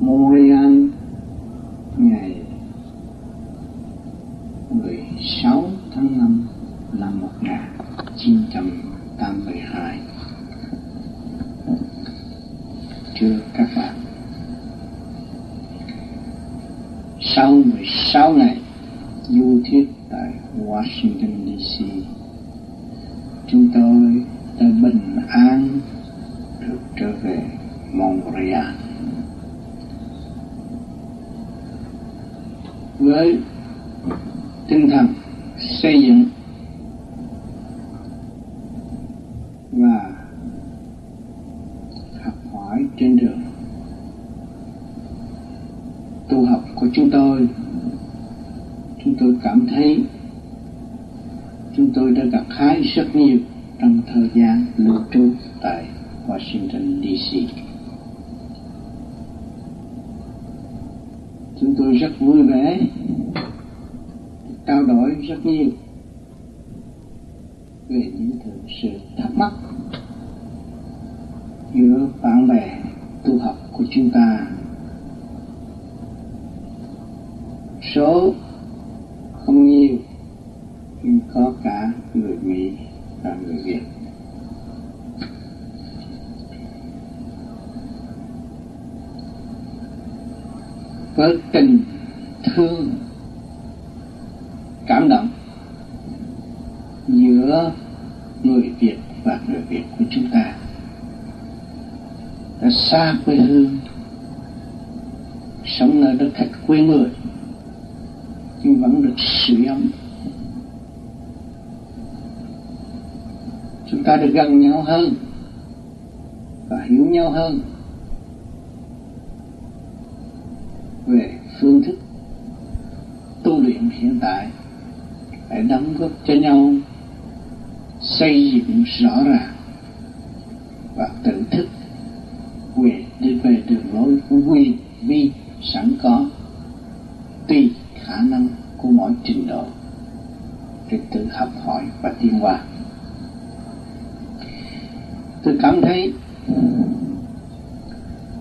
Montreal ngày 16 tháng 5 năm 1982 Thưa các bạn Sau 16 ngày du thuyết tại Washington DC chúng tôi đã bình an được trở về Montreal với tinh thần xây dựng và học hỏi trên đường tu học của chúng tôi chúng tôi cảm thấy chúng tôi đã gặt hái rất nhiều trong thời gian lưu trú tại Washington DC. Chúng tôi rất vui vẻ, trao đổi rất nhiều về những sự thắc mắc giữa bạn bè tu học của chúng ta. Số không nhiều nhưng có cả người là người Việt. Với tình thương, cảm động giữa người Việt và người Việt của chúng ta, đã xa quê hương, sống nơi đất khách quê người nhưng vẫn được sưởi ấm được gần nhau hơn và hiểu nhau hơn về phương thức tu luyện hiện tại để đóng góp cho nhau xây dựng rõ ràng và tự thức về đi về đường lối quy vi sẵn có tùy khả năng của mỗi trình độ để tự học hỏi và tiến hóa tôi cảm thấy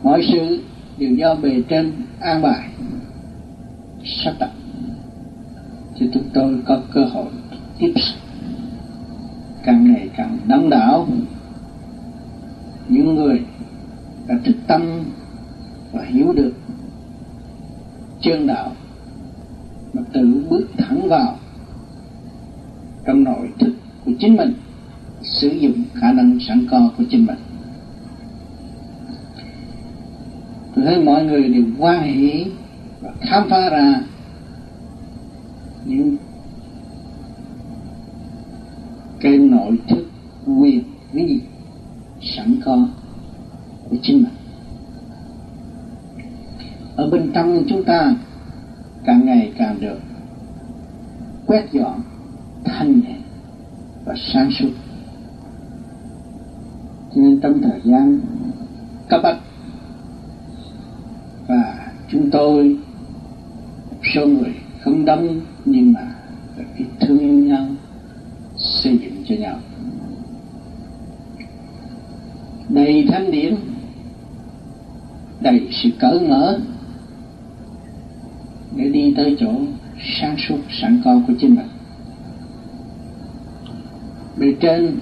mọi sự đều do bề trên an bài. Sắp đặt. Thì chúng tôi có cơ hội tiếp càng ngày càng đông đảo. Những người đã thức tâm và hiểu được chân đạo. Mà tự bước thẳng vào trong nội thức của chính mình, sử dụng khả năng sẵn có của chính mình. Tôi thấy mọi người đều quan hệ và khám phá ra những cái nội thức quyền lý sẵn có của chính mình. Ở bên trong chúng ta càng ngày càng được quét dọn thanh nhẹ và sáng suốt. Cho nên trong thời gian cấp bách và chúng tôi số người không đông nhưng mà biết thương nhau xây dựng cho nhau. Đầy thanh điển đầy sự cởi mở để đi tới chỗ sáng suốt, sẵn có của chính mình. Bề trên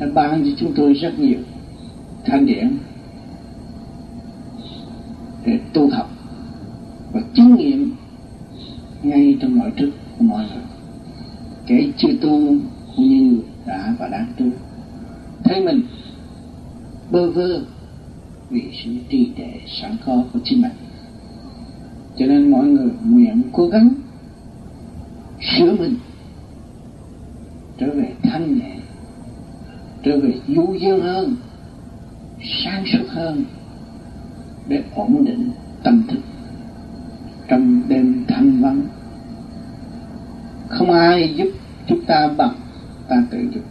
đã ban cho chúng tôi rất nhiều thanh điển để tu học và chứng nghiệm ngay trong nội thức của mọi người kẻ chưa tu như đã và đang tu thấy mình bơ vơ vì sự trì trệ sẵn có của chính mình cho nên mọi người nguyện cố gắng sửa mình trở về thanh nhẹ, trở về du dương hơn, sáng suốt hơn, để ổn định tâm thức trong đêm thanh vắng. Không ai giúp chúng ta bằng ta tự giúp.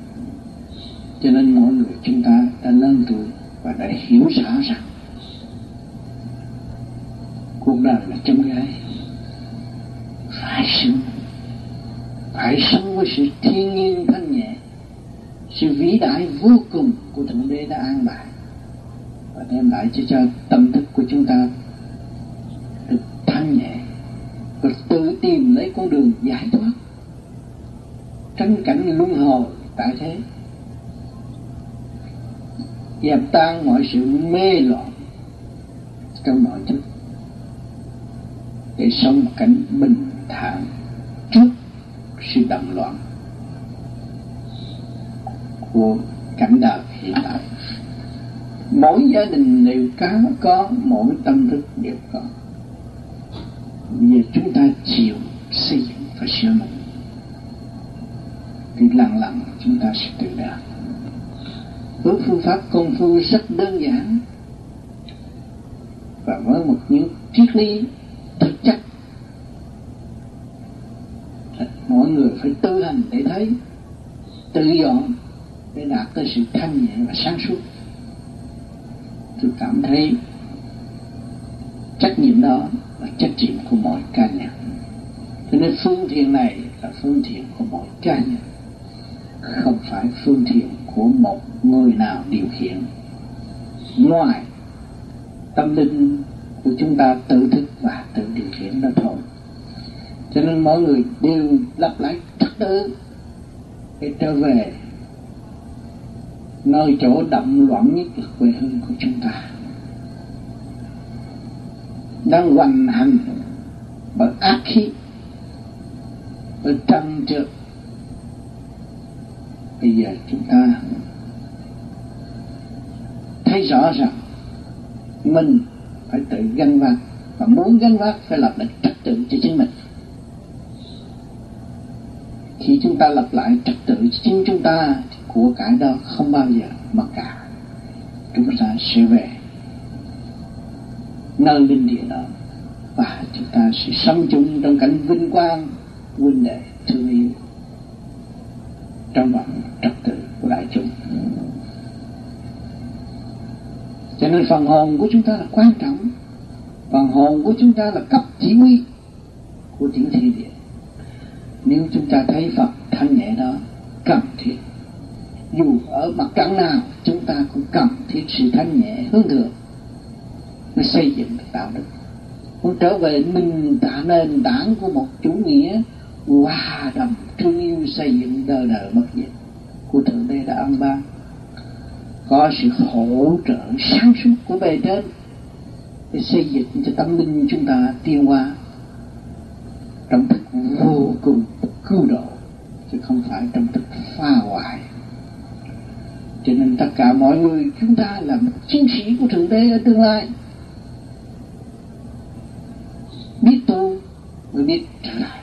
Cho nên mỗi người chúng ta đã lớn tuổi và đã hiểu rõ rằng cuộc nàng là chấm gái phải sống. Phải sống với sự thiên nhiên thanh nhẹ sự vĩ đại vô cùng của thượng đế đã an bài. Và đem lại cho cho tâm thức của chúng ta được thanh nhẹ, được tự tìm lấy con đường giải thoát. Tránh cảnh luân hồi tại thế. Dẹp tan mọi sự mê loạn trong mọi thức để sống cảnh bình thản trước sự động loạn của cảnh đời hiện tại. Mỗi gia đình đều có có, mỗi tâm thức đều có. Vì chúng ta chịu xây dựng và sửa mình. Thì lần lần chúng ta sẽ tự đạt. Với phương pháp công phu rất đơn giản. Và với một những triết lý thực chất. Mọi người phải tư hành để thấy, tự dọn để đạt tới sự thanh nhẹ và sáng suốt. Tôi cảm thấy trách nhiệm đó là trách nhiệm của mọi cá nhân. Cho nên phương thiện này là phương thiện của mọi cá nhân, không phải phương thiện của một người nào điều khiển. Ngoài, tâm linh của chúng ta tự thức và tự điều khiển nó thôi. Cho nên mọi người đều lặp lại trật tự để trở về nơi chỗ đậm loạn nhất là quê hương của chúng ta. Đang hoành hành bởi ác khí, bởi trăng trượt. Bây giờ chúng ta thấy rõ rằng mình phải tự gánh vác. Và muốn gánh vác, phải lập lại trật tự cho chính mình. Khi chúng ta lập lại trật tự cho chính chúng ta, thì của cải đó không bao giờ mất cả. Chúng ta sẽ về nơi linh địa đó, và chúng ta sẽ sống chung trong cảnh vinh quang huynh đệ thương yêu. Trong vòng cho nên phần hồn của chúng ta là quan trọng. Phần hồn của chúng ta là cấp chỉ huy của tiểu thiên địa. Nếu chúng ta thấy Phật thanh nhẹ đó cần thiết dù ở mặt trận nào, chúng ta cũng cần thiết sự thanh nhẹ, hướng thượng. Nó xây dựng được đạo đức. Muốn trở về mình tạo nền tảng của một chủ nghĩa, hòa đồng thương yêu xây dựng đời đời bất diệt của thượng đế đã ân ban có sự hỗ trợ sáng suốt của bề trên, để xây dựng cho tâm linh chúng ta tiên hóa. Trong thức vô cùng cứu độ, chứ không phải trong thức phá hoại. Cho nên tất cả mọi người chúng ta là một chiến sĩ của thượng đế ở tương lai. Biết tu, mới biết trở lại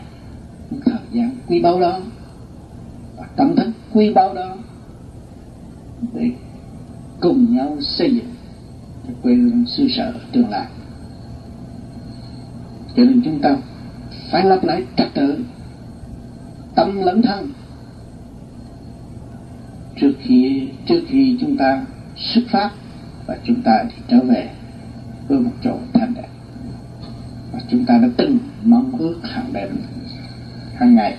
thời gian quý báu đó, và tâm thức quý báu đó, để cùng nhau xây dựng. Cho quê hương xứ sở tương lai. Cho nên chúng ta phải lập lại trật tự. Tâm lẫn thân. Trước khi trước khi chúng ta xuất phát và chúng ta thì trở về với một chỗ thanh đẹp. Và chúng ta đã từng mong ước hàng đêm hàng ngày.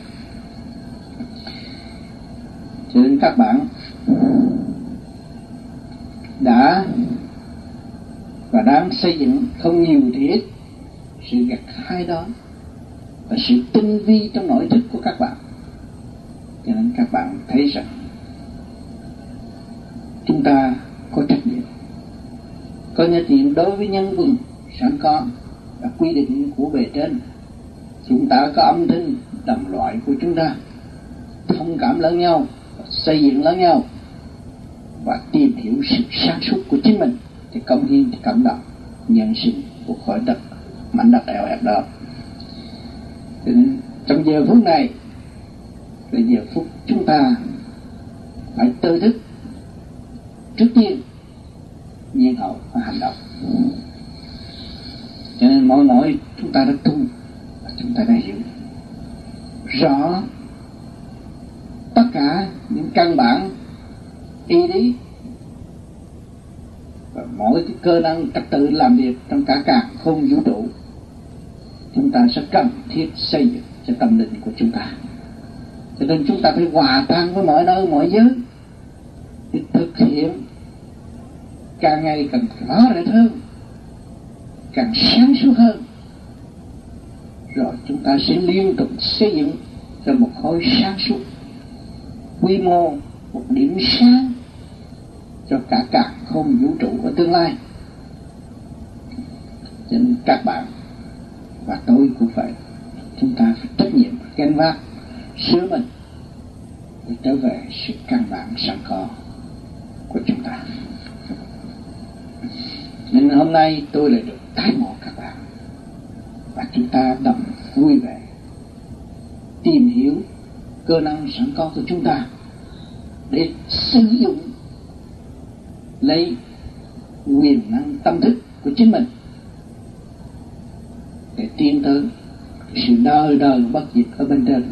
Cho nên các bạn đã và đang xây dựng không nhiều thì ít sự gặt hai đó và sự tinh vi trong nội thức của các bạn. Cho nên các bạn thấy rằng chúng ta có trách nhiệm, có trách nhiệm đối với nhân quân sẵn có là quy định của bề trên. Chúng ta có âm thanh đồng loại của chúng ta, thông cảm lẫn nhau, xây dựng lẫn nhau và tìm hiểu sự sáng suốt của chính mình, thì cống hiến, thì cảm động, nhân sinh của khỏi đất, mảnh đất eo hẹp đó. Trong giờ phút này, là giờ phút chúng ta phải tư thức. Trước tiên nhiên hậu và hành động. Cho nên mỗi nỗi chúng ta đã tu và chúng ta đã hiểu rõ tất cả những căn bản ý đi. Và mỗi cái cơ năng trật tự làm việc trong cả cả không vũ trụ, chúng ta sẽ cần thiết xây dựng cho tâm linh của chúng ta. Cho nên chúng ta phải hòa tan với mọi nơi, mọi giới để thực hiện càng ngày càng rõ rệt hơn, càng sáng suốt hơn. Rồi chúng ta sẽ liên tục xây dựng ra một khối sáng suốt, quy mô một điểm sáng cho cả cả không vũ trụ ở tương lai. Cho nên các bạn và tôi cũng vậy chúng ta phải trách nhiệm gánh vác, sửa mình để trở về sự căn bản sẵn có của chúng ta. Nên hôm nay tôi lại được tái ngộ các bạn và chúng ta đồng vui vẻ tìm hiểu cơ năng sẵn có của chúng ta để sử dụng lấy quyền năng, tâm thức của chính mình để tiến tới sự đời đời bất diệt ở bên trên.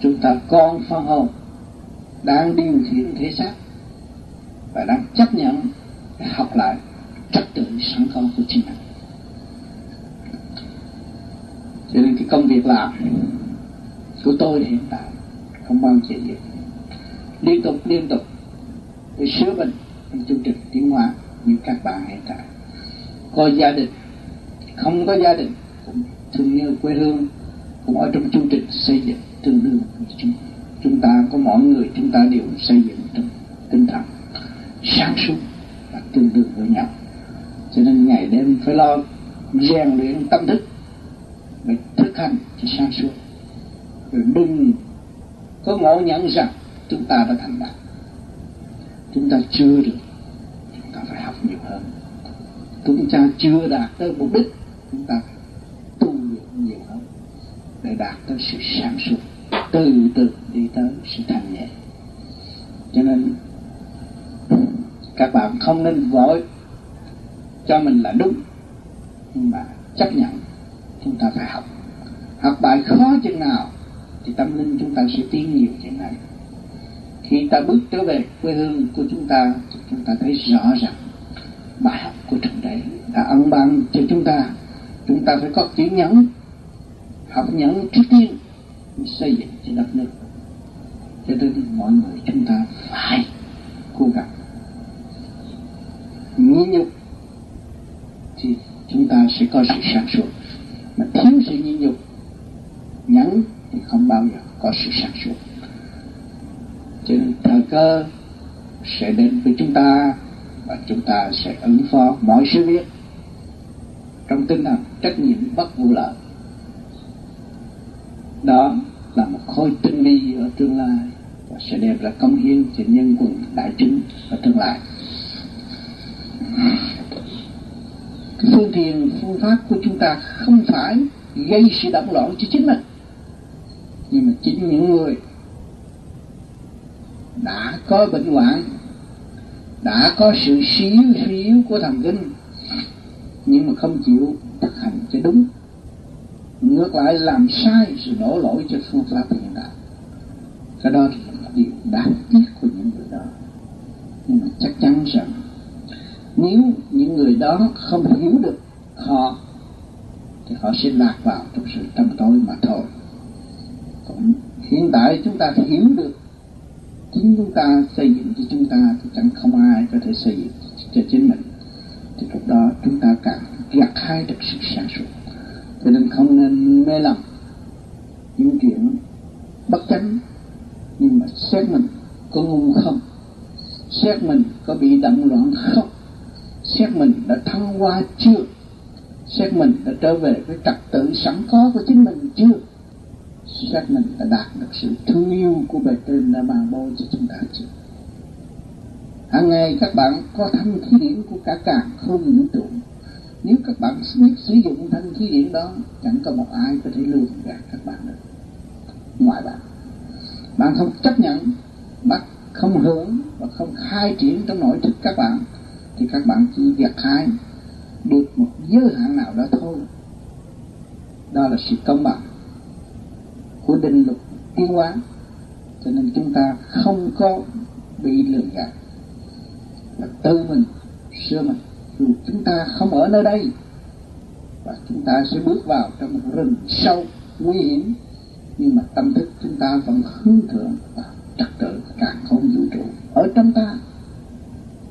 Chúng ta con phân hồn đang điều khiển thể xác và đang chấp nhận học lại trật tự sẵn có của chính mình. Cho nên cái công việc làm của tôi hiện tại không bao giờ gì liên tục liên tục để sửa mình trong chương trình tiến hóa, như các bạn hiện tại có gia đình, không có gia đình, cũng thương nhớ quê hương, cũng ở trong chương trình xây dựng tương đương chúng chúng ta có mọi người, chúng ta đều xây dựng trong tinh thần sáng suốt và tương đương với nhau. Cho nên ngày đêm phải lo rèn luyện tâm thức để thực hành cho sáng suốt. Rồi đừng có ngộ nhận rằng chúng ta đã thành đạt chúng ta chưa được, chúng ta phải học nhiều hơn. Chúng ta chưa đạt tới mục đích, chúng ta tu luyện nhiều hơn để đạt tới sự sáng suốt, từ từ đi tới sự thanh nhẹ. Cho nên, các bạn không nên vội cho mình là đúng, nhưng mà chấp nhận, chúng ta phải học. Học bài khó chừng nào, thì tâm linh chúng ta sẽ tiến nhiều chừng này khi ta bước trở về quê hương của chúng ta chúng ta thấy rõ ràng bài học của Trần đế đã ân ban cho chúng ta. Chúng ta phải có chữ nhẫn, học nhẫn trước tiên xây dựng cho đất nước. Cho nên mọi người chúng ta phải cố gắng. Nhịn nhục thì chúng ta sẽ có sự sáng suốt. Mà thiếu sự nhịn nhục, nhẫn thì không bao giờ có sự sáng suốt cho thời cơ sẽ đến với chúng ta và chúng ta sẽ ứng phó. Mọi sự việc trong tinh thần trách nhiệm bất vụ lợi, đó là một khối tinh vi ở tương lai và sẽ đem ra công hiến cho nhân quần đại chúng ở tương lai. Cái phương tiện, phương pháp của chúng ta không phải gây sự động loạn cho chính mình, nhưng mà chính những người đã có bệnh hoạn, đã có sự suy yếu suy yếu của thần kinh, nhưng mà không chịu thực hành cho đúng. Ngược lại làm sai sự đổ lỗi cho phương pháp hiện đại. Cái đó là điều đáng tiếc của những người đó. Nhưng mà chắc chắn rằng, nếu những người đó không hiểu được họ, thì họ sẽ lạc vào trong sự tâm tối mà thôi. Còn hiện tại chúng ta hiểu được chính chúng ta xây dựng cho chúng ta thì chẳng không ai có thể xây dựng cho chính mình. Thì lúc đó chúng ta càng gặt hai được sự sáng suốt. Cho nên không nên mê lầm những chuyện bất chánh. Nhưng mà xét mình có ngu không? Xét mình có bị động loạn không? Xét mình đã thăng hoa chưa? Xét mình đã trở về với trật tự sẵn có của chính mình chưa? Các mình đã đạt được sự thương yêu của bề trên đã ban bố cho chúng ta chưa hàng ngày các bạn có thanh khí điển của cả càng không vũ trụ. Nếu các bạn biết sử dụng thanh khí điển đó, chẳng có một ai có thể lường gạt các bạn được. Ngoài bạn bạn không chấp nhận bắt không hưởng và không khai triển trong nội thức các bạn, thì các bạn chỉ gặt hái được một giới hạn nào đó thôi. Đó là sự công bằng của định luật tiến hóa. Cho nên chúng ta không có bị lừa gạt. Là tự mình sửa mình dù chúng ta không ở nơi đây, và chúng ta sẽ bước vào trong một rừng sâu, nguy hiểm. Nhưng mà tâm thức chúng ta vẫn hướng thượng và trật tự càng không vũ trụ ở trong ta.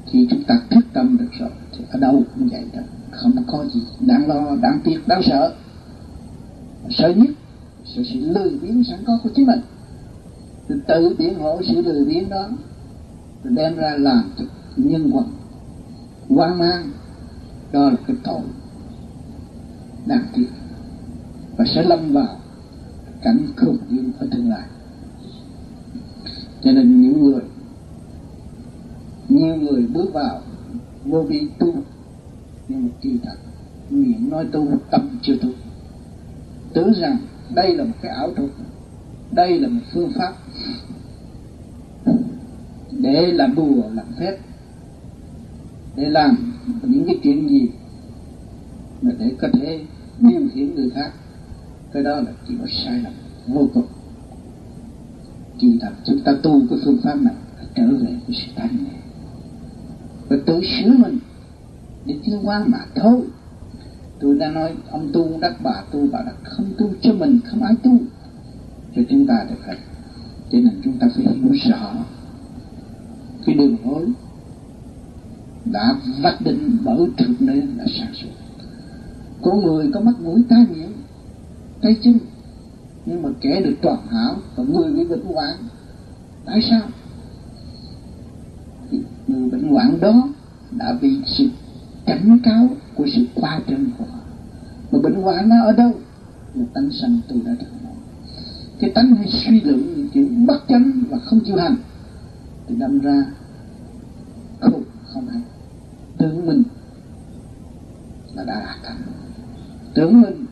Khi chúng ta thức tâm được rồi, thì ở đâu cũng vậy đó không có gì đáng lo, đáng tiếc, đáng sợ. Sợ nhất sự sự lười biếng sẵn có của chính mình. Rồi tự biện hộ sự lười biếng đó rồi đem ra làm cho nhân quả, hoang mang đó là cái tội đáng tiếc. Và sẽ lâm vào cảnh khủng khiếp ở tương lai. Cho nên những người nhiều người bước vào vô vi tu nhưng mà kỳ thật miệng nói tu tâm chưa tu. Tưởng rằng đây là một cái ảo thuật. Đây là một phương pháp để làm bùa, làm phép, để làm những cái chuyện gì mà để có thể điều khiển người khác. Cái đó là chỉ có sai lầm, vô cùng. Chỉ thật chúng ta tu cái phương pháp này trở về cái sự thanh này. Và tự sửa mình, để tiến hóa mà thôi tôi đã nói, ông tu đắc bà tu, bà đắc không tu cho mình, không ai tu. Cho chúng ta được hết cho nên chúng ta phải hiểu rõ cái đường lối đã vạch định bởi thượng đế là sáng suốt. Con người có mắt mũi tai miệng, tay chân, nhưng mà kẻ được toàn hảo và người bị bệnh hoạn, tại sao? Người bệnh hoạn đó đã bị sự cảnh cáo của sự qua trần của họ. Mà bệnh hoạn nó ở đâu? Là tánh sanh tôi đã được nói cái tánh hay suy luận những chuyện bất chánh và không chịu hành. Thì đâm ra, không không hay tưởng mình là đã đạt thành tưởng mình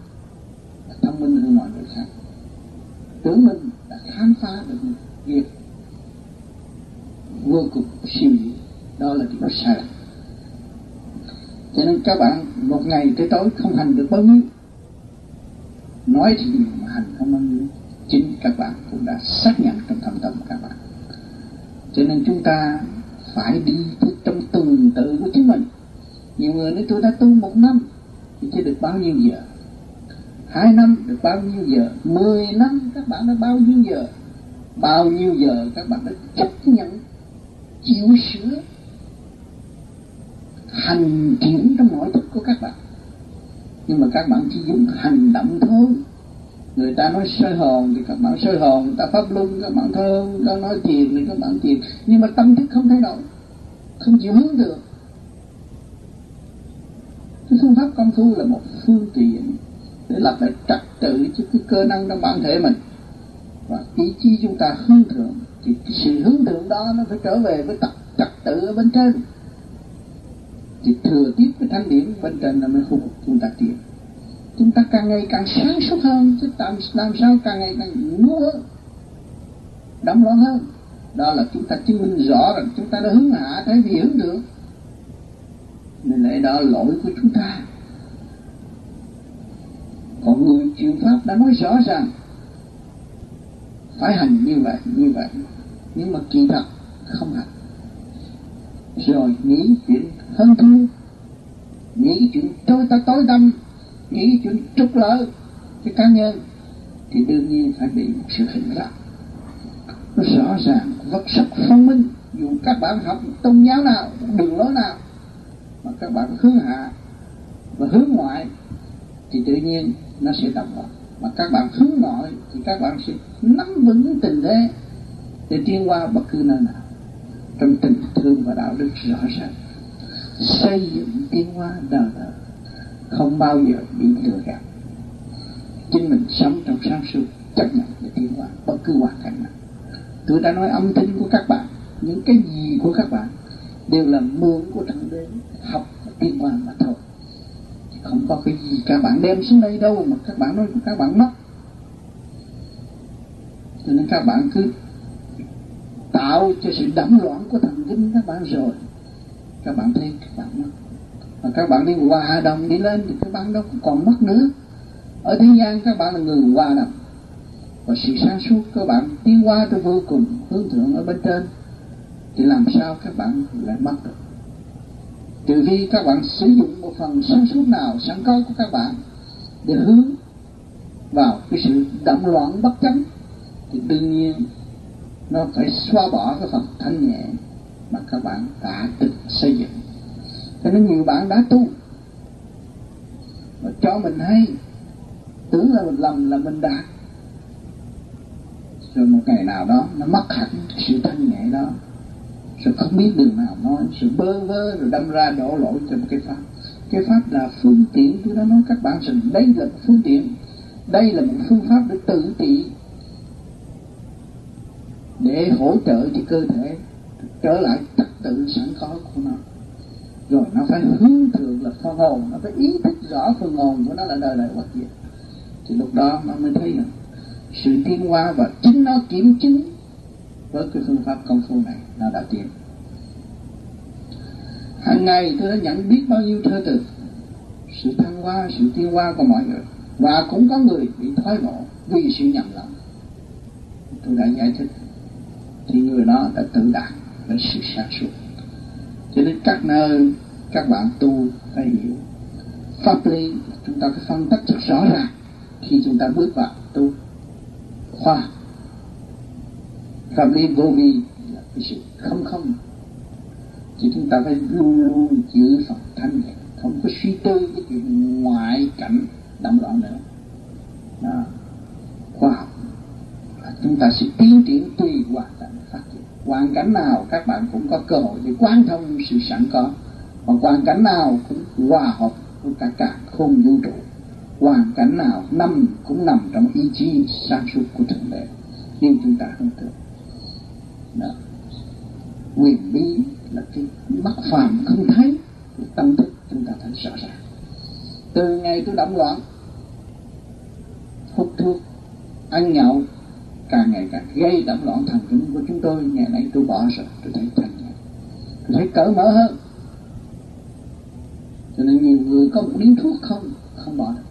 là thông minh hơn mọi người khác. Tưởng mình đã khám phá được một việc vô cùng siêu diệu đó là điều sai lầm cho nên các bạn một ngày tới tối không hành được bao nhiêu. Nói thì nhiều mà hành không bao nhiêu. Chính các bạn cũng đã xác nhận trong thâm tâm các bạn. Cho nên chúng ta phải đi trong từng tự của chính mình. Nhiều người nói, tôi đã tu một năm thì chưa được bao nhiêu giờ. Hai năm được bao nhiêu giờ? Mười năm các bạn đã bao nhiêu giờ? Bao nhiêu giờ các bạn đã chấp nhận, chịu sửa hành triển trong mọi thức của các bạn. Nhưng mà các bạn chỉ dùng hành động thôi. Người ta nói soi hồn thì các bạn soi hồn, người ta pháp luân, các bạn thơ các nói thiền thì các bạn thiền. Nhưng mà tâm thức không thay đổi, không chịu hướng được. Cái phương pháp công phu là một phương tiện để lập lại trật tự cho cái cơ năng trong bản thể mình. Và ý chí chúng ta hướng thượng, thì cái sự hướng thượng đó nó phải trở về với tập trật tự ở bên trên thì thừa tiếp cái thanh điểm bên trên là mới phục chúng ta tiến chúng ta càng ngày càng sáng suốt hơn chứ làm, làm sao càng ngày càng ngu hơn đóng loạn hơn. Đó là chúng ta chứng minh rõ rằng chúng ta đã hướng hạ thế vì hướng được. Nên lẽ đó lỗi của chúng ta. Còn người truyền pháp đã nói rõ ràng phải hành như vậy như vậy. Nhưng mà kỳ thật không hành. Rồi nghĩ chuyện hơn thua. Nghĩ chuyện tôi ta tối tâm nghĩ chuyện trục lợi cái cá nhân thì đương nhiên phải bị một sự hình phạt. Nó rõ ràng, vật sắc phân minh, dù các bạn học tôn giáo nào, đường lối nào mà các bạn hướng hạ và hướng ngoại thì tự nhiên nó sẽ đồng loạt mà các bạn hướng nội thì các bạn sẽ nắm vững tình thế để tiến qua bất cứ nơi nào trong tình thương và đạo đức rõ ràng xây dựng tiến hóa đời đời không bao giờ bị lừa gạt. Chính mình sống trong sáng suốt, chấp nhận để tiến hóa, bất cứ hoàn cảnh nào. Tôi đã nói âm thanh của các bạn, những cái gì của các bạn đều là mượn của thượng đế, học và tiến hóa mà thôi. Không có cái gì các bạn đem xuống đây đâu mà các bạn nói các bạn mất cho nên các bạn cứ tạo cho sự đắm loạn của thần kinh các bạn rồi các bạn thấy, các bạn mất mà các bạn đi hòa đồng đi lên thì các bạn đâu còn mất nữa. Ở thế gian các bạn là người hòa đồng. Và sự sáng suốt các bạn, tiến qua tới vô cùng, hướng thượng ở bên trên, thì làm sao các bạn lại mất được? Trừ khi các bạn sử dụng một phần sáng suốt nào, sẵn có của các bạn, để hướng vào cái sự động loạn bất chánh, thì đương nhiên nó phải xóa bỏ cái phần thanh nhẹ mà các bạn đã tự xây dựng. Cho nên nhiều bạn đã tu và cho mình hay, tưởng là mình lầm là mình đạt rồi một ngày nào đó nó mất hẳn sự thanh nhẹ đó, rồi không biết đường nào nói sự bơ vơ rồi đâm ra đổ lỗi cho một cái pháp. Cái pháp là phương tiện, tôi đã nói các bạn rằng đây là một phương tiện, đây là một phương pháp để tự trị, để hỗ trợ cho cơ thể trở lại trật tự sẵn có của nó. Rồi nó phải hướng thượng là phần hồn, nó phải ý thức rõ phần hồn của nó là đời đời bất diệt thì lúc đó nó mới thấy rằng sự tiến hóa và chính nó kiểm chứng với cái phương pháp công phu này nó đã tiến. Hàng ngày tôi đã nhận biết bao nhiêu thơ từ, sự thăng hoa, sự tiến hóa của mọi người. Và cũng có người bị thoái bộ vì sự nhầm lẫn. Tôi đã giải thích. Thì người đó đã tự đạt với sự sáng suốt. Cho nên các nơi, các bạn tu phải hiểu. Pháp lý, chúng ta phải phân tích rất rõ ràng khi chúng ta bước vào tu. Khoa. Pháp lý vô vi là cái sự không không. Thì chúng ta phải luôn luôn giữ phần thanh nhẹ. Không có suy tư cái chuyện ngoại cảnh động loạn nữa. Đó. khoa học. Chúng ta sẽ tiến triển tùy hoàn hoàn cảnh nào các bạn cũng có cơ hội để quan thông sự sẵn có. Và hoàn cảnh nào cũng hòa hợp với cả cả không vũ trụ. Hoàn cảnh nào nằm cũng nằm trong ý chí sáng suốt của thượng đế. Nhưng chúng ta không tưởng. Đó. quyền bí là cái mắt phàm không thấy tâm thức chúng ta thấy rõ ràng. Từ ngày tôi động loạn, hút thuốc, ăn nhậu càng ngày càng gây động loạn thần kinh của chúng tôi. Ngày nay tôi bỏ rồi tôi thấy thanh nhẹ tôi thấy cởi mở hơn. Cho nên nhiều người có một điếu thuốc không không bỏ được.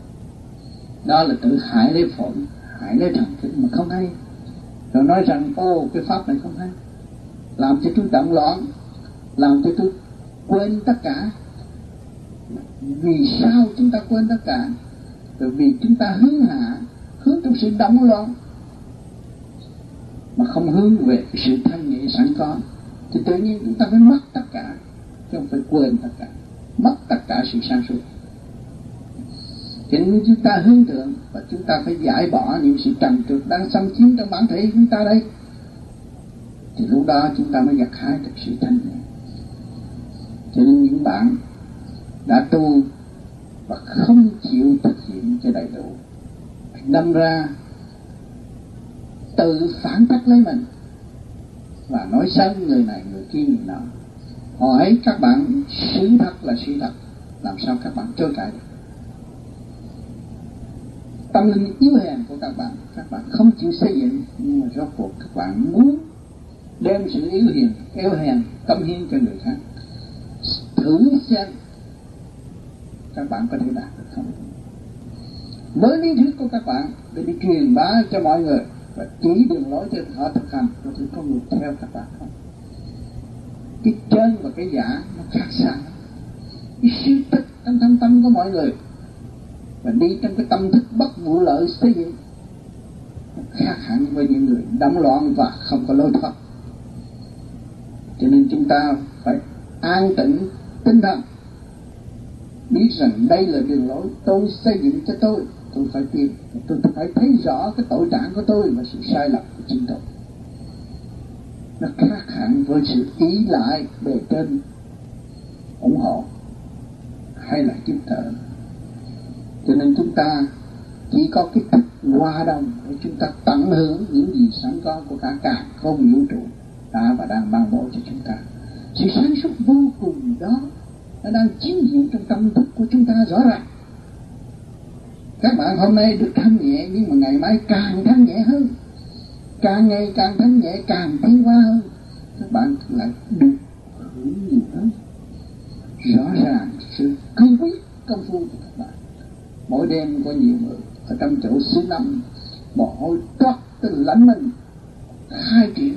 Đó là tự hại lấy phổi, hại lấy thần kinh mà không hay. Rồi nói rằng, ô, cái pháp này không hay. Làm cho tôi động loạn, làm cho tôi quên tất cả. Vì sao chúng ta quên tất cả? Bởi vì chúng ta hướng hạ, hướng trong sự động loạn mà không hướng về cái sự thanh nhẹ sẵn có. Thì tự nhiên chúng ta phải mất tất cả, chứ không phải quên tất cả. Mất tất cả sự sáng suốt. Cho nên chúng ta hướng thượng và chúng ta phải giải bỏ những sự trầm trượt đang xâm chiếm trong bản thể chúng ta đây, thì lúc đó chúng ta mới gặt hái được sự thanh nhẹ. Cho nên những bạn đã tu và không chịu thực hiện cho đầy đủ đâm ra tự phản tác lấy mình. Và nói xấu người này, người kia người nọ. Hỏi các bạn sự thật là sự thật. Làm sao các bạn trôi cãi được? Tâm linh yếu hèn của các bạn các bạn không chịu xây dựng. Nhưng mà rốt cuộc các bạn muốn đem sự yếu hiền, yếu hèn, cống hiến cho người khác. Thử xem các bạn có thể đạt được không? Với lý thuyết của các bạn, để đi truyền bá cho mọi người và chỉ đường lối cho họ thực hành và thể có người theo các bạn không cái chân và cái giả nó khác xa. Cái suy tích trong thâm tâm của mọi người và đi trong cái tâm thức bất vụ lợi xây dựng khác hẳn với những người đắm loạn và không có lối thoát. Cho nên chúng ta phải an tĩnh tinh thần, biết rằng đây là đường lối tôi xây dựng cho tôi tôi phải tìm tôi phải thấy rõ cái tội trạng của tôi và sự sai lầm của chính tôi. Nó khác hẳn với sự ý lại bề trên ủng hộ hay là giúp đỡ cho nên chúng ta chỉ có cái thức qua đồng để chúng ta tận hưởng những gì sẵn có của cả cả không vũ trụ đã và đang ban bố cho chúng ta. Sự sáng suốt vô cùng đó nó đang chiếu hiện trong tâm thức của chúng ta rõ ràng các bạn hôm nay được thanh nhẹ, nhưng mà ngày mai càng thanh nhẹ hơn. Càng ngày càng thanh nhẹ, càng tiến hóa hơn. Các bạn lại được hưởng nhiều hơn. Rõ ràng sự cương quyết công phu của các bạn. Mỗi đêm có nhiều người ở trong chỗ số năm bỏ hôi toát từ lãnh mình. Hai triệu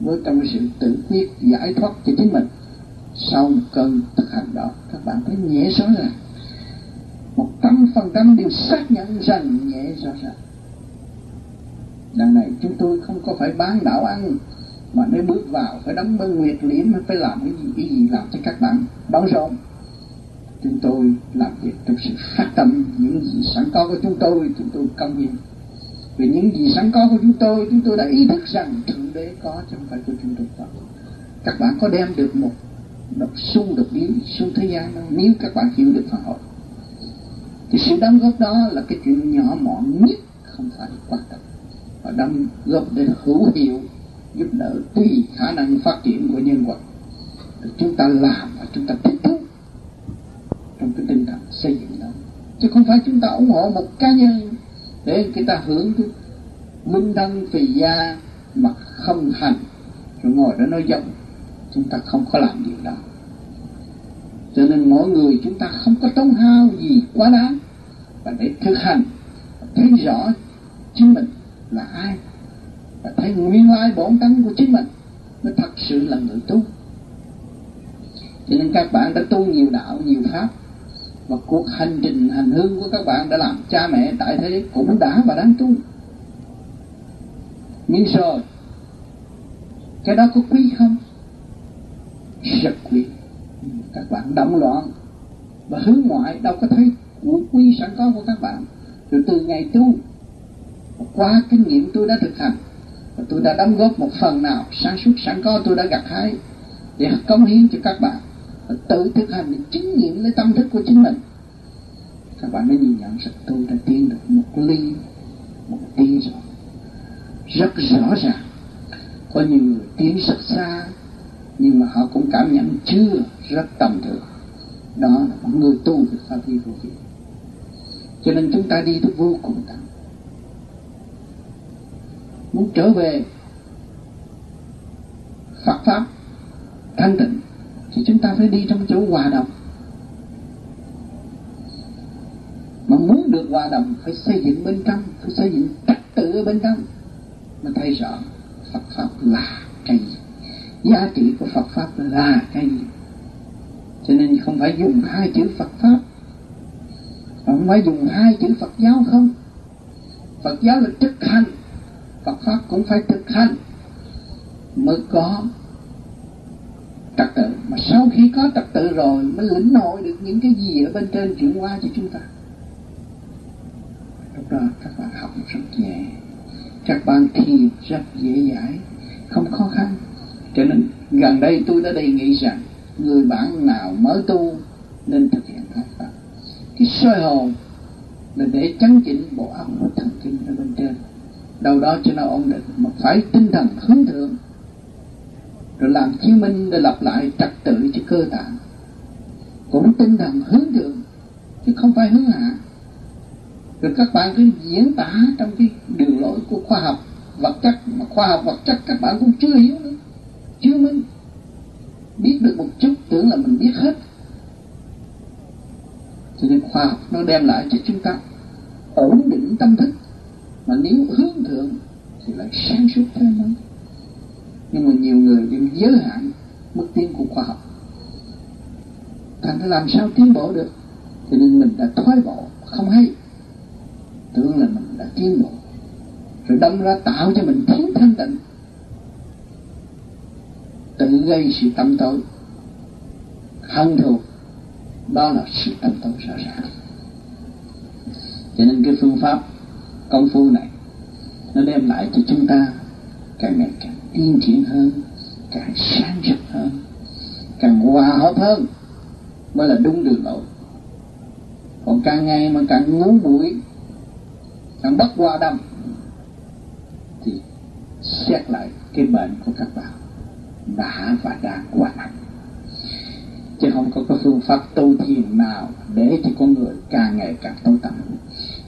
với trong sự tự quyết giải thoát cho chính mình. Sau một cơn thực hành đó, các bạn thấy nhẹ rõ ràng một trăm phần trăm đều xác nhận rằng nhẹ rõ ràng đằng này chúng tôi không có phải bán đạo ăn, mà nếu bước vào phải đóng bưng nguyệt liễm phải làm cái gì cái gì làm cho các bạn bận rộn. Chúng tôi làm việc trong sự phát tâm, những gì sẵn có của chúng tôi chúng tôi công hiến. Vì những gì sẵn có của chúng tôi chúng tôi đã ý thức rằng thượng đế có trong phải của chúng tôi có. Các bạn có đem được một độc xung được đi xuống thế gian đâu nếu các bạn hiểu được phật hội thì sự đóng góp đó là cái chuyện nhỏ mọn nhất không phải quan trọng. Và đóng góp để hữu hiệu giúp đỡ tùy khả năng phát triển của nhân vật. Thì chúng ta làm và chúng ta tiếp thu trong cái tinh thần xây dựng đó. Chứ không phải chúng ta ủng hộ một cá nhân để người ta hưởng cái minh đăng phì gia mà không hành. Rồi ngồi đó nói giọng, chúng ta không có làm điều đó cho nên mỗi người chúng ta không có tốn hao gì quá đáng. Và để thực hành, thấy rõ chính mình là ai, và thấy nguyên lai bổn tánh của chính mình mới thật sự là người tu. Cho nên các bạn đã tu nhiều đạo, nhiều pháp, và cuộc hành trình, hành hương của các bạn đã làm cha mẹ, tại thế cũng đã và đang tu. Nhưng rồi, cái đó có quý không? Rất quý các bạn động loạn. Và hướng ngoại, đâu có thấy của quý sẵn có của các bạn. Rồi từ ngày tu, qua kinh nghiệm tôi đã thực hành, và tôi đã đóng góp một phần nào sản xuất sẵn có tôi đã gặt hái để cống hiến cho các bạn, và tự thực hành để chứng nghiệm lấy tâm thức của chính mình. Các bạn mới nhìn nhận rằng tôi đã tiến được một ly, một tí rồi rất rõ ràng, có nhiều người tiến rất xa nhưng mà họ cũng cảm nhận chưa rất tầm thường. Đó là một người tu được pháp vi vô vi cho nên chúng ta đi tới vô cùng tận muốn trở về Phật pháp, thanh tịnh, thì chúng ta phải đi trong chỗ hòa đồng. Mà muốn được hòa đồng, phải xây dựng bên trong, phải xây dựng trật tự ở bên trong. Mà thấy rõ Phật pháp là cái gì? Giá trị của Phật pháp là cái gì? Cho nên không phải dùng hai chữ Phật pháp. Không phải dùng hai chữ Phật giáo không? Phật giáo là thực hành. Phật pháp cũng phải thực hành mới có trật tự. Mà sau khi có trật tự rồi mới lĩnh hội được những cái gì ở bên trên chuyển qua cho chúng ta. Lúc đó các bạn học rất nhẹ các bạn thiền rất dễ dãi, không khó khăn cho nên, gần đây tôi đã đề nghị rằng, người bạn nào mới tu nên thực hiện pháp pháp. Cái soi hồn là để chấn chỉnh bộ óc và thần kinh ở bên trên. Đâu đó cho nó ổn định, mà phải tinh thần hướng thượng. Rồi làm chứng minh để lập lại trật tự cho cơ tạng. Cũng tinh thần hướng thượng, chứ không phải hướng hạ. Rồi các bạn cứ diễn tả trong cái đường lối của khoa học vật chất, mà khoa học vật chất các bạn cũng chưa hiểu nữa chưa minh biết được một chút, tưởng là mình biết hết. Cho nên khoa học nó đem lại cho chúng ta ổn định tâm thức. Mà nếu hướng thượng thì lại sáng suốt thêm nữa nhưng mà nhiều người bị giới hạn mức tiến của khoa học. Thành ra làm sao tiến bộ được? Cho nên mình đã thoái bộ, không hay. Tưởng là mình đã tiến bộ. Rồi đâm ra tạo cho mình thiếu thanh tịnh tự gây sự tâm tối. Hân thù đó là sự tâm tối rõ ràng. Cho nên cái phương pháp công phu này, nó đem lại cho chúng ta càng ngày càng tiên triển hơn, càng sáng rực hơn, càng hòa hợp hơn. Mới là đúng đường lối còn càng ngày mà càng ngốn bụi càng bất hòa đồng thì xét lại cái bệnh của các bạn đã và đang quá nặng chứ không có cái phương pháp tu thiền nào để cho con người càng ngày càng tối tăm.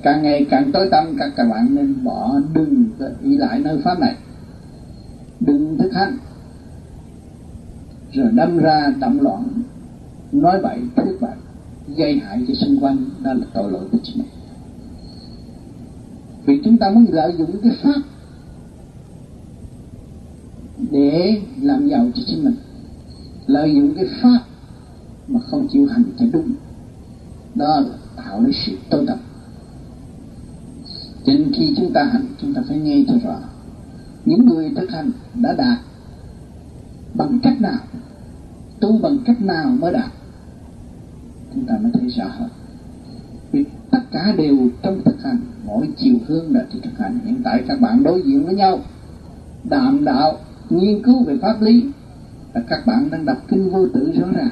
Càng ngày càng tối tăm, các các bạn nên bỏ đừng ý lại nơi pháp này. Đừng thức hành rồi đâm ra đậm loạn. Nói bậy, thuyết bậy, gây hại cho xung quanh. Đó là tội lỗi của chính mình. Vì chúng ta muốn lợi dụng cái pháp để làm giàu cho chính mình. Lợi dụng cái pháp mà không chịu hành cho đúng. Đó là tạo nên sự tối tập. cho nên khi chúng ta hành, chúng ta phải nghe cho rõ. Những người thực hành đã đạt bằng cách nào, tu bằng cách nào mới đạt, chúng ta mới thấy rõ hơn. Vì tất cả đều trong thực hành, mỗi chiều hướng là thực hành. Hiện tại các bạn đối diện với nhau, đàm đạo nghiên cứu về pháp lý là các bạn đang đọc kinh vô tử rõ ràng.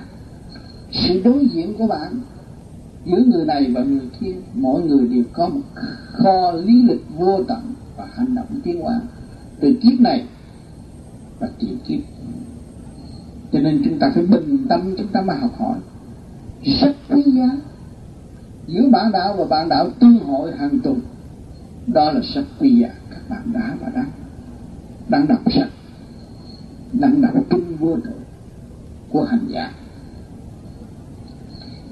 Sự đối diện của bạn giữa người này và người kia, mỗi người đều có một kho lý lịch vô tận và hành động tiến hóa từ kiếp này và tiền kiếp cho nên chúng ta phải bình tâm, chúng ta mà học hỏi. Rất quý giá. Giữa bạn đạo và bạn đạo tương hội hàng tuần. Đó là rất quý giá. Các bạn đã và đang đang đọc sách năng đọc trung vô tự của hành giả.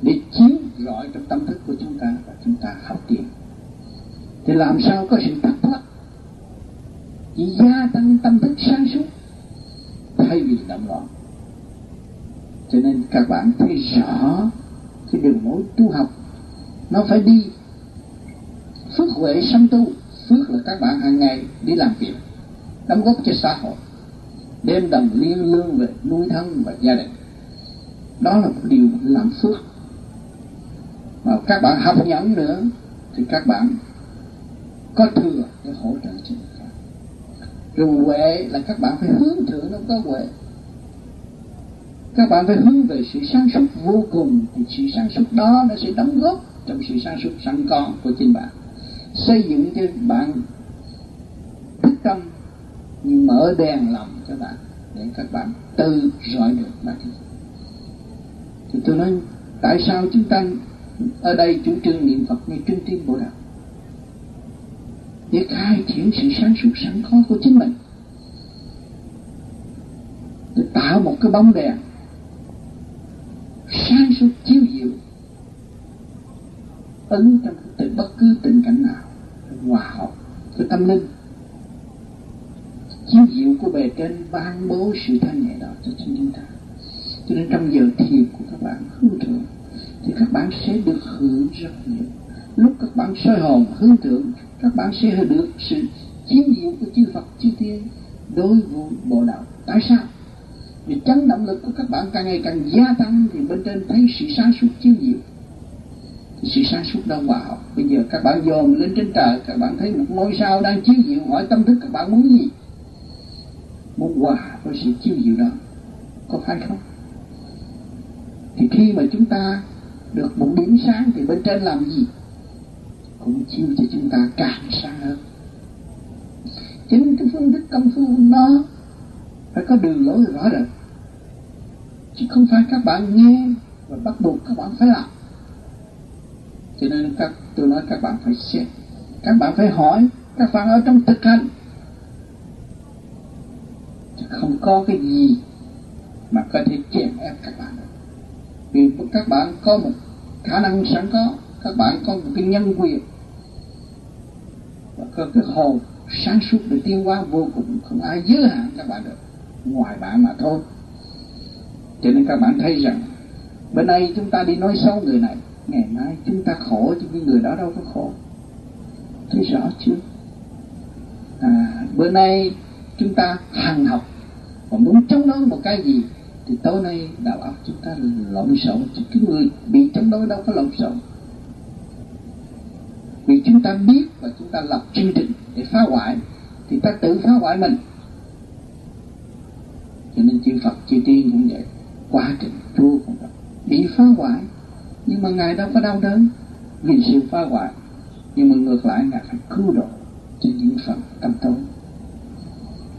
Để chiếu rọi trong tâm thức của chúng ta và chúng ta học tiền thì làm sao có sự thất thoát? Chỉ gia tăng tâm thức sáng suốt, thay vì động loạn. Cho nên các bạn thấy rõ cái đường lối tu học, nó phải đi. Phước huệ sanh tu, phước là các bạn hàng ngày đi làm việc, đóng góp cho xã hội đem đồng liên lương về nuôi thân và gia đình. Đó là một điều làm phước. Mà các bạn học nhẫn nữa, thì các bạn có thừa để hỗ trợ cho người khác. Rồi huệ là các bạn phải hướng thượng, nó có huệ. Các bạn phải hướng về sự sáng suốt vô cùng, thì sự sáng suốt đó nó sẽ đóng góp trong sự sáng suốt sẵn có của chính bạn. Xây dựng cho bạn thức tâm mở đèn lòng cho bạn, để các bạn tự rọi được mà thì tôi nói, tại sao chúng ta ở đây chủ trương niệm Phật như trung tâm bộ Đạo để khai triển sự sáng suốt sẵn có của chính mình. Để tạo một cái bóng đèn sáng suốt, chiếu diệu ứng trong từ bất cứ tình cảnh nào, hòa hợp với tâm linh chiếu diệu của bề trên ban bố sự thanh nhẹ đó cho chúng ta. Cho nên trong giờ thiền của các bạn hướng thượng, thì các bạn sẽ được hưởng rất nhiều. Lúc các bạn soi hồn hướng thượng, các bạn sẽ được sự chiếu diệu của chư Phật, chư Thiên đối với bộ đạo tại sao? Vì chấn động lực của các bạn càng ngày càng gia tăng, thì bên trên thấy sự sáng suốt chiếu diệu sự sáng suốt đông vào bây giờ các bạn dồn lên trên trời, các bạn thấy một ngôi sao đang chiếu diệu, hỏi tâm thức các bạn muốn gì? Muốn hòa với sự chiêu diệu đó. Có phải không? Thì khi mà chúng ta được một điểm sáng thì bên trên làm gì? Cũng chiêu cho chúng ta càng sáng hơn. Chính cái phương thức công phu nó phải có đường lối rõ rệt chứ không phải các bạn nghe và bắt buộc các bạn phải làm. Cho nên các, tôi nói các bạn phải xét các bạn phải hỏi các bạn ở trong thực hành không có cái gì mà có thể chèn ép các bạn. Vì các bạn có một khả năng sẵn có các bạn có một cái nhân quyền và có cái hồn sáng suốt để tiêu hóa vô cùng không ai giới hạn các bạn được ngoài bạn mà thôi. Cho nên các bạn thấy rằng bên đây chúng ta đi nói xấu người này ngày mai chúng ta khổ chứ cái người đó đâu có khổ. Thấy rõ chưa? À, bữa nay chúng ta hằng học mà muốn chống đối một cái gì, thì tối nay đạo óc chúng ta lộn xộn. Chứ cái người bị chống đối đâu có lộn xộn. Vì chúng ta biết và chúng ta lập chương trình để phá hoại, thì ta tự phá hoại mình. Cho nên chư Phật, chư Tiên cũng vậy. Quá trình chúa cũng vậy bị phá hoại, nhưng mà ngài đâu có đau đớn vì sự phá hoại. Nhưng mà ngược lại, ngài phải cứu độ cho những phần tâm tối.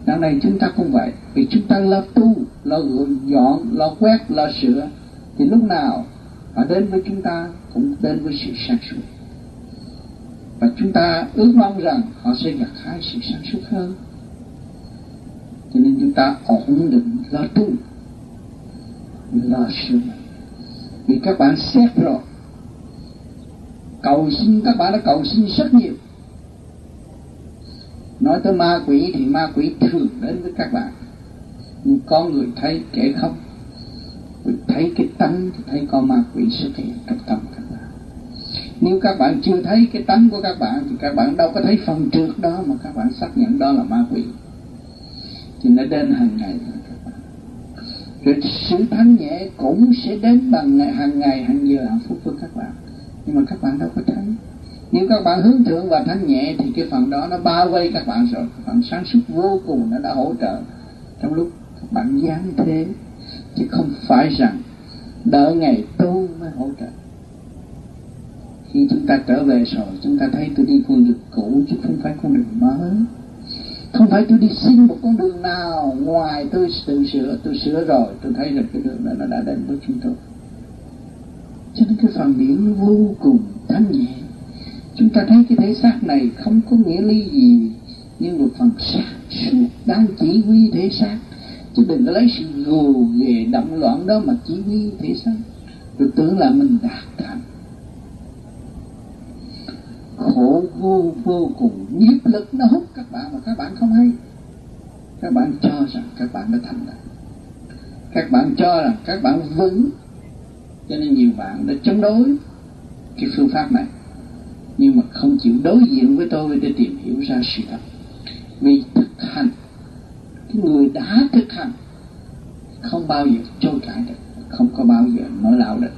Đằng này chúng ta cũng vậy. Vì chúng ta lo tu, lo dọn, lo quét, lo sửa. Thì lúc nào họ đến với chúng ta cũng đến với sự sáng suốt. Và chúng ta ước mong rằng họ sẽ gặt hái sự sáng suốt hơn. Cho nên chúng ta ổn định lo tu Lo sửa. Vì các bạn xét rồi Cầu xin các bạn đã cầu xin rất nhiều nói tới ma quỷ thì ma quỷ thường đến với các bạn. Nhưng có người thấy kẻ không thấy cái tánh thì thấy con ma quỷ xuất hiện trong tâm các bạn. Nếu các bạn chưa thấy cái tánh của các bạn thì các bạn đâu có thấy phần trước đó mà các bạn xác nhận đó là ma quỷ. Thì nó đến hàng ngày rồi sự thanh nhẹ cũng sẽ đến bằng ngày, hàng ngày hàng giờ hàng phút với các bạn. Nhưng mà các bạn đâu có thấy nếu các bạn hướng thượng và thanh nhẹ thì cái phần đó nó bao vây các bạn rồi. Phần sáng suốt vô cùng nó đã hỗ trợ. Trong lúc các bạn giáng thế, chứ không phải rằng đợi ngày tu mới hỗ trợ. Khi chúng ta trở về rồi, chúng ta thấy tôi đi con đường cũ, chứ không phải con đường mới. Không phải tôi đi xin một con đường nào ngoài tôi tự sửa, tôi sửa rồi, tôi thấy rằng cái đường đó nó đã đến với chúng tôi. Cho nên cái phần điển vô cùng thanh nhẹ chúng ta thấy cái thể xác này không có nghĩa lý gì, nhưng một phần sáng suốt đang chỉ huy thể xác. Chứ đừng có lấy sự gồ ghề động loạn đó mà chỉ huy thể xác. Rồi tưởng là mình đạt thành. Khổ vô vô cùng nhiếp lực. Nó hút các bạn mà các bạn không hay. Các bạn cho rằng các bạn đã thành đạt. Các bạn cho rằng các bạn vững. Cho nên nhiều bạn đã chống đối cái phương pháp này nhưng mà không chịu đối diện với tôi để tìm hiểu ra sự thật. Vì thực hành, cái người đã thực hành, không bao giờ trôi cãi được, không có bao giờ nói lão được.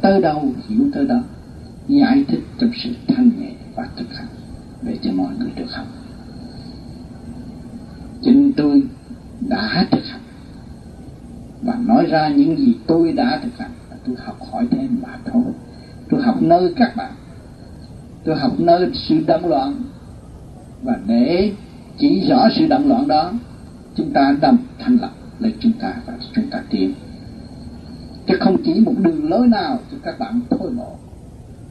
Tới đâu hiểu tới đó, giải thích trong sự thanh nhẹ và thực hành để cho mọi người được học. Chính tôi đã thực hành và nói ra những gì tôi đã thực hành và tôi học hỏi thêm mà thôi tôi học nơi các bạn. Tôi học nơi sự động loạn. Và để chỉ rõ sự động loạn đó, chúng ta đồng thành lập lấy chúng ta và chúng ta tiến chứ không chỉ một đường lối nào cho các bạn thôi mộ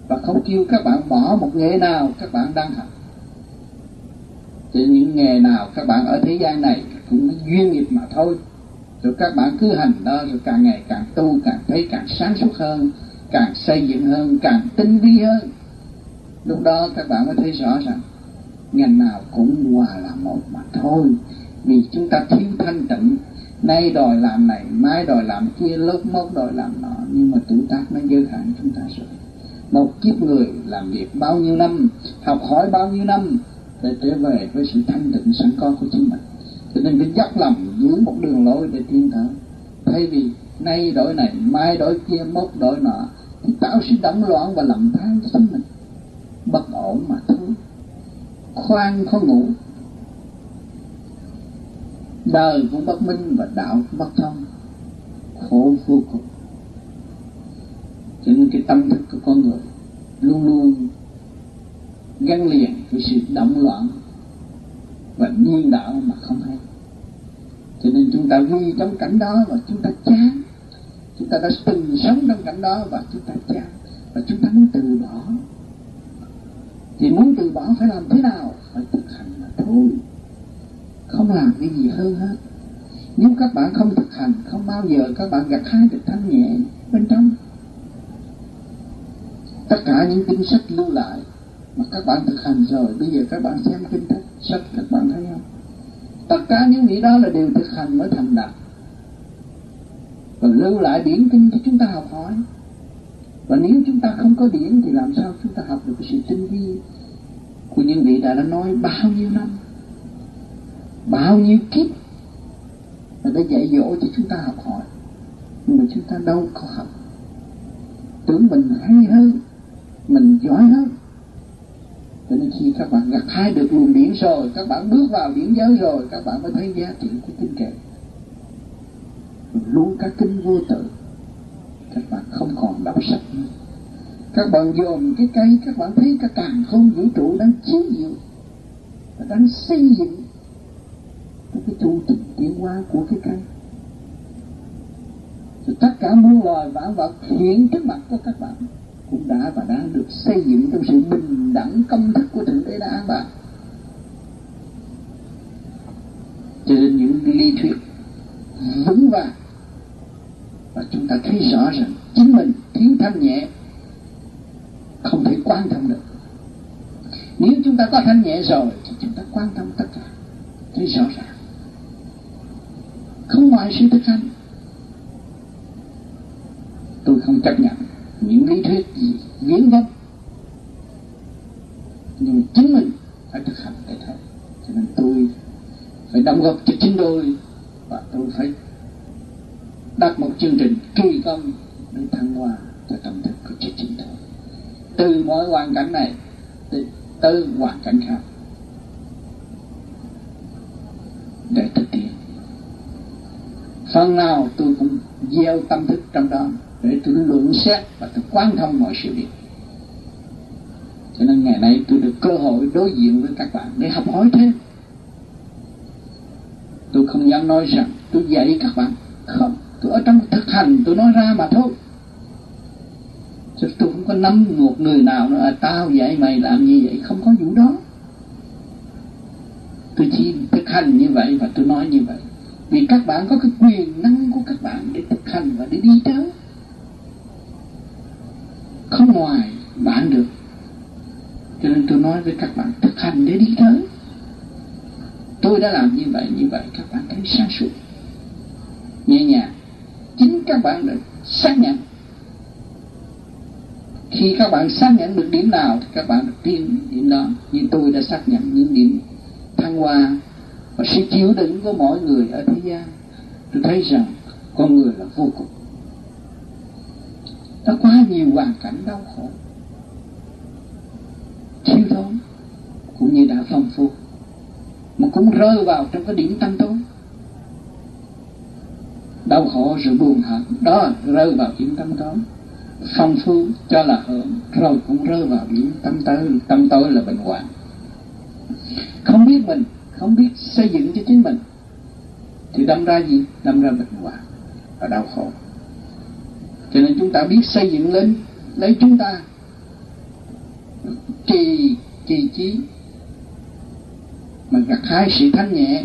và không kêu các bạn bỏ một nghề nào các bạn đang học. Thì những nghề nào các bạn ở thế gian này cũng duyên nghiệp mà thôi. Rồi các bạn cứ hành đó, rồi càng ngày càng tu, càng thấy càng sáng suốt hơn càng xây dựng hơn, càng tinh vi hơn. Lúc đó các bạn mới thấy rõ rằng, ngành nào cũng hòa là một mà thôi. Vì chúng ta thiếu thanh tịnh. Nay đòi làm này, mai đòi làm kia lúc mốt đòi làm nọ. Nhưng mà tuổi tác nó giới hạn chúng ta rồi. Một kiếp người làm việc bao nhiêu năm, học hỏi bao nhiêu năm, để trở về với sự thanh tịnh sẵn có của chính mình. Cho nên phải dốc lòng dưới một đường lối để tiến tới. Thay vì nay đổi này, mai đổi kia, mốt đổi nọ. Thì tạo sự động loạn và lầm than cho tâm mình. Bất ổn mà thôi. Khoan khó ngủ. Đời cũng bất minh và đạo cũng bất thông. Khổ vô cùng. Cho nên cái tâm thức của con người luôn luôn gắn liền với sự động loạn và nhiên đạo mà không hay. Cho nên chúng ta vui trong cảnh đó và chúng ta chán chúng ta đã từng sống trong cảnh đó và chúng ta chán và chúng ta muốn từ bỏ. Thì muốn từ bỏ phải làm thế nào? Phải thực hành mà thôi. Không làm cái gì hơn hết. Nếu các bạn không thực hành, không bao giờ các bạn gặt hai được thanh nhẹ bên trong. Tất cả những kinh sách lưu lại mà các bạn thực hành rồi, bây giờ các bạn xem kinh sách sách các bạn thấy không? Tất cả những vị đó là đều thực hành mới thành đạt và lưu lại điển kinh cho chúng ta học hỏi. Và nếu chúng ta không có điển thì làm sao chúng ta học được cái sự tinh vi của những vị đã đã nói bao nhiêu năm? Bao nhiêu kiếp? Và đã dạy dỗ cho chúng ta học hỏi. Nhưng mà chúng ta đâu có học. Tưởng mình hay hơn, mình giỏi hơn. Cho nên khi các bạn gặt hai được luồng điển rồi, các bạn bước vào điển giới rồi, các bạn mới thấy giá trị của kinh kệ luôn các kinh vô tự. Các bạn không còn đọc sách nữa. Các bạn dòm cái cây, các bạn thấy cái càng không vũ trụ đang chiếu diệu và đang xây dựng cái chu trình tiến hóa của cái cây. Thì tất cả muôn loài vạn vật hiện trước mặt của các bạn cũng đã và đang được xây dựng trong sự bình đẳng công thức của thượng đế đã an bài cho nên những lý thuyết vững vàng và chúng ta thấy rõ rằng chính mình thiếu thanh nhẹ, không thể quan tâm được. Nếu chúng ta có thanh nhẹ rồi, thì chúng ta quan tâm tất cả. Thấy rõ ràng. Không ngoài sự thực hành. Tôi không chấp nhận những lý thuyết gì viễn vông nhưng chính mình phải thực hành để thấy cho nên tôi phải đóng góp cho chính tôi và tôi phải đặt một chương trình kỳ công để thăng hoa cho tâm thức của chính chúng tôi từ mọi hoàn cảnh này từ hoàn cảnh khác để thực hiện. Phần nào tôi cũng gieo tâm thức trong đó để tôi luận xét và tôi quan thông mọi sự việc. Cho nên ngày nay tôi được cơ hội đối diện với các bạn để học hỏi thêm. Tôi không dám nói rằng tôi dạy các bạn không tôi ở trong thực hành tôi nói ra mà thôi. Chứ tôi không có nắm một người nào nói à tao dạy mày làm như vậy, không có vụ đó. Tôi chỉ thực hành như vậy và tôi nói như vậy. Vì các bạn có cái quyền năng của các bạn để thực hành và để đi tới. Không ngoài bạn được. Cho nên tôi nói với các bạn thực hành để đi tới. Tôi đã làm như vậy như vậy các bạn thấy sáng suốt. Nhẹ nhàng các bạn đã xác nhận. Khi các bạn xác nhận được điểm nào thì các bạn được tiến điểm đó. Như tôi đã xác nhận những điểm thăng hoa và sự chịu đựng của mọi người ở thế gian, tôi thấy rằng con người là vô cùng. Đã quá nhiều hoàn cảnh đau khổ, thiếu thốn, cũng như đã phong phú, mà cũng rơi vào trong cái điểm tâm tối đau khổ sự buồn hận. Đó, rơi vào những tâm tối. Phong phú cho là hưởng, rồi cũng rơi vào những tâm tối. Tâm tối là bệnh hoạn. Không biết mình, không biết xây dựng cho chính mình. Thì đâm ra gì? Đâm ra bệnh hoạn và đau khổ. Cho nên chúng ta biết xây dựng lên, lấy chúng ta. Trì trì trí mà gặt hai sự thanh nhẹ.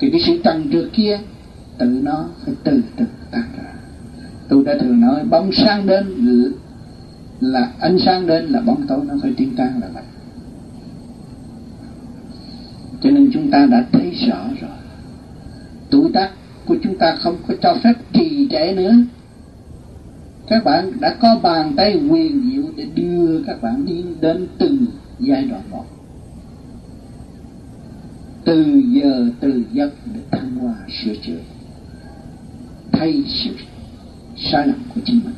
Thì cái sự trần trượt kia tự nó phải từ từ tan ra. Tôi đã thường nói, bóng sáng đến là ánh sáng đến là bóng tối, nó phải tiêu tan là vậy. Cho nên chúng ta đã thấy rõ rồi. Tuổi tác của chúng ta không có cho phép trì trệ nữa. Các bạn đã có bàn tay quyền diệu để đưa các bạn đi đến từng giai đoạn một. Từ giờ, từ giấc để thăng hoa sửa chữa thay sự sai lầm của chính mình.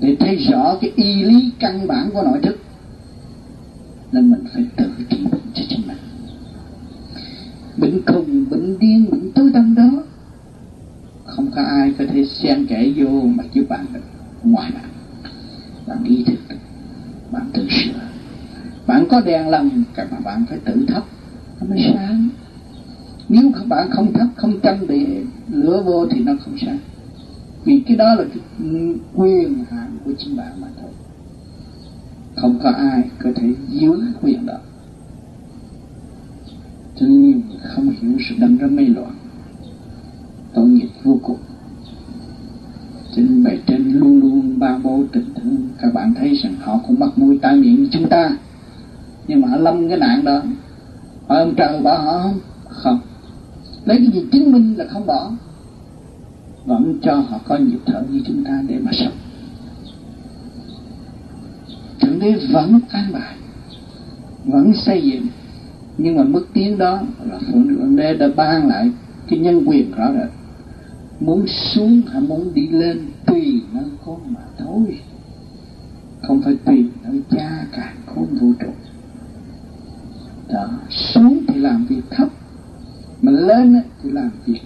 Để thấy rõ cái y lý căn bản của nội thức, nên mình phải tự trị bệnh cho chính mình. Bệnh khùng, bệnh điên, bệnh tối tâm đó, không có ai có thể xen kẽ vô mà giúp bạn được ngoài bạn. Bạn ý thức, bạn tự sửa. Bạn có đèn lòng các bạn phải tự thắp, nó mới sáng nếu các bạn không thắp không chăm để lửa vô thì nó không sáng. Vì cái đó là cái quyền hạn của chính bạn mà thôi. Không có ai có thể giữ quyền đó. Cho nên không hiểu sự đâm ra mê loạn. Tội nghiệp vô cùng. Cho nên bài trên luôn luôn ba bố tình thương. Các bạn thấy rằng họ cũng bắt mũi tai miệng như chúng ta. Nhưng mà họ lâm cái nạn đó. Hỏi ông trời bảo họ không? Lấy cái gì chứng minh là không bỏ? Vẫn cho họ có nhịp thở như chúng ta để mà sống. Thượng đế vẫn an bài, vẫn xây dựng, nhưng mà mức tiến đó là thượng đế đã ban lại cái nhân quyền rõ rệt. Muốn xuống hay muốn đi lên tùy nơi con mà thôi. Không phải tùy nơi cha cả không vũ trụ. Đó, xuống thì làm việc thấp mà lên thì làm việc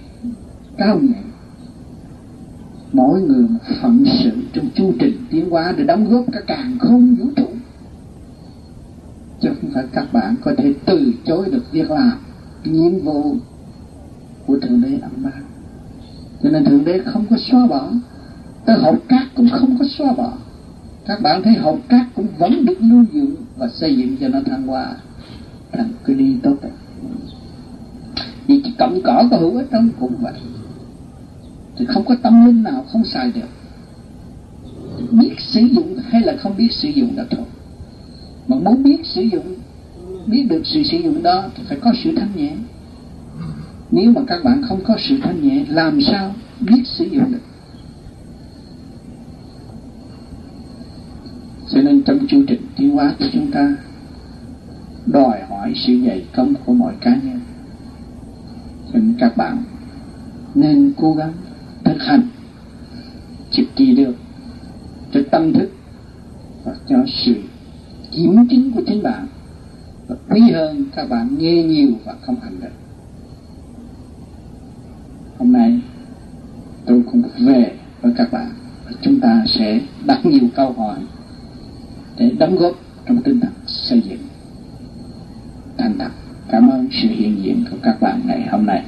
cao nhẹ. Mỗi người một phận sự trong chu trình tiến hóa để đóng góp cả càng không vũ trụ. Chứ không phải các bạn có thể từ chối được việc làm nhiệm vụ của thượng đế âm ban cho nên thượng đế không có xóa bỏ. Tới hộp cát cũng không có xóa bỏ. Các bạn thấy hộp cát cũng vẫn được lưu dưỡng và xây dựng cho nó thăng hoa. Thành cái đi tốt đẹp vì chỉ cọng cỏ có hữu ích trong cũng vậy. Thì không có tâm linh nào không xài được. Biết sử dụng hay là không biết sử dụng là thôi. Mà muốn biết sử dụng, biết được sự sử dụng đó thì phải có sự thanh nhẹ. Nếu mà các bạn không có sự thanh nhẹ, làm sao biết sử dụng được? Cho nên trong chương trình tiến hóa của chúng ta, đòi hỏi sự dày công của mọi cá nhân nên các bạn. Nên cố gắng thực hành trực kỳ được cho tâm thức và cho sự kiểm chứng của chính bạn. Và quý hơn các bạn nghe nhiều và không hành được hôm nay tôi cũng về với các bạn và chúng ta sẽ đặt nhiều câu hỏi để đóng góp trong tinh thần xây dựng thành thật cảm ơn sự hiện diện của các bạn ngày hôm nay.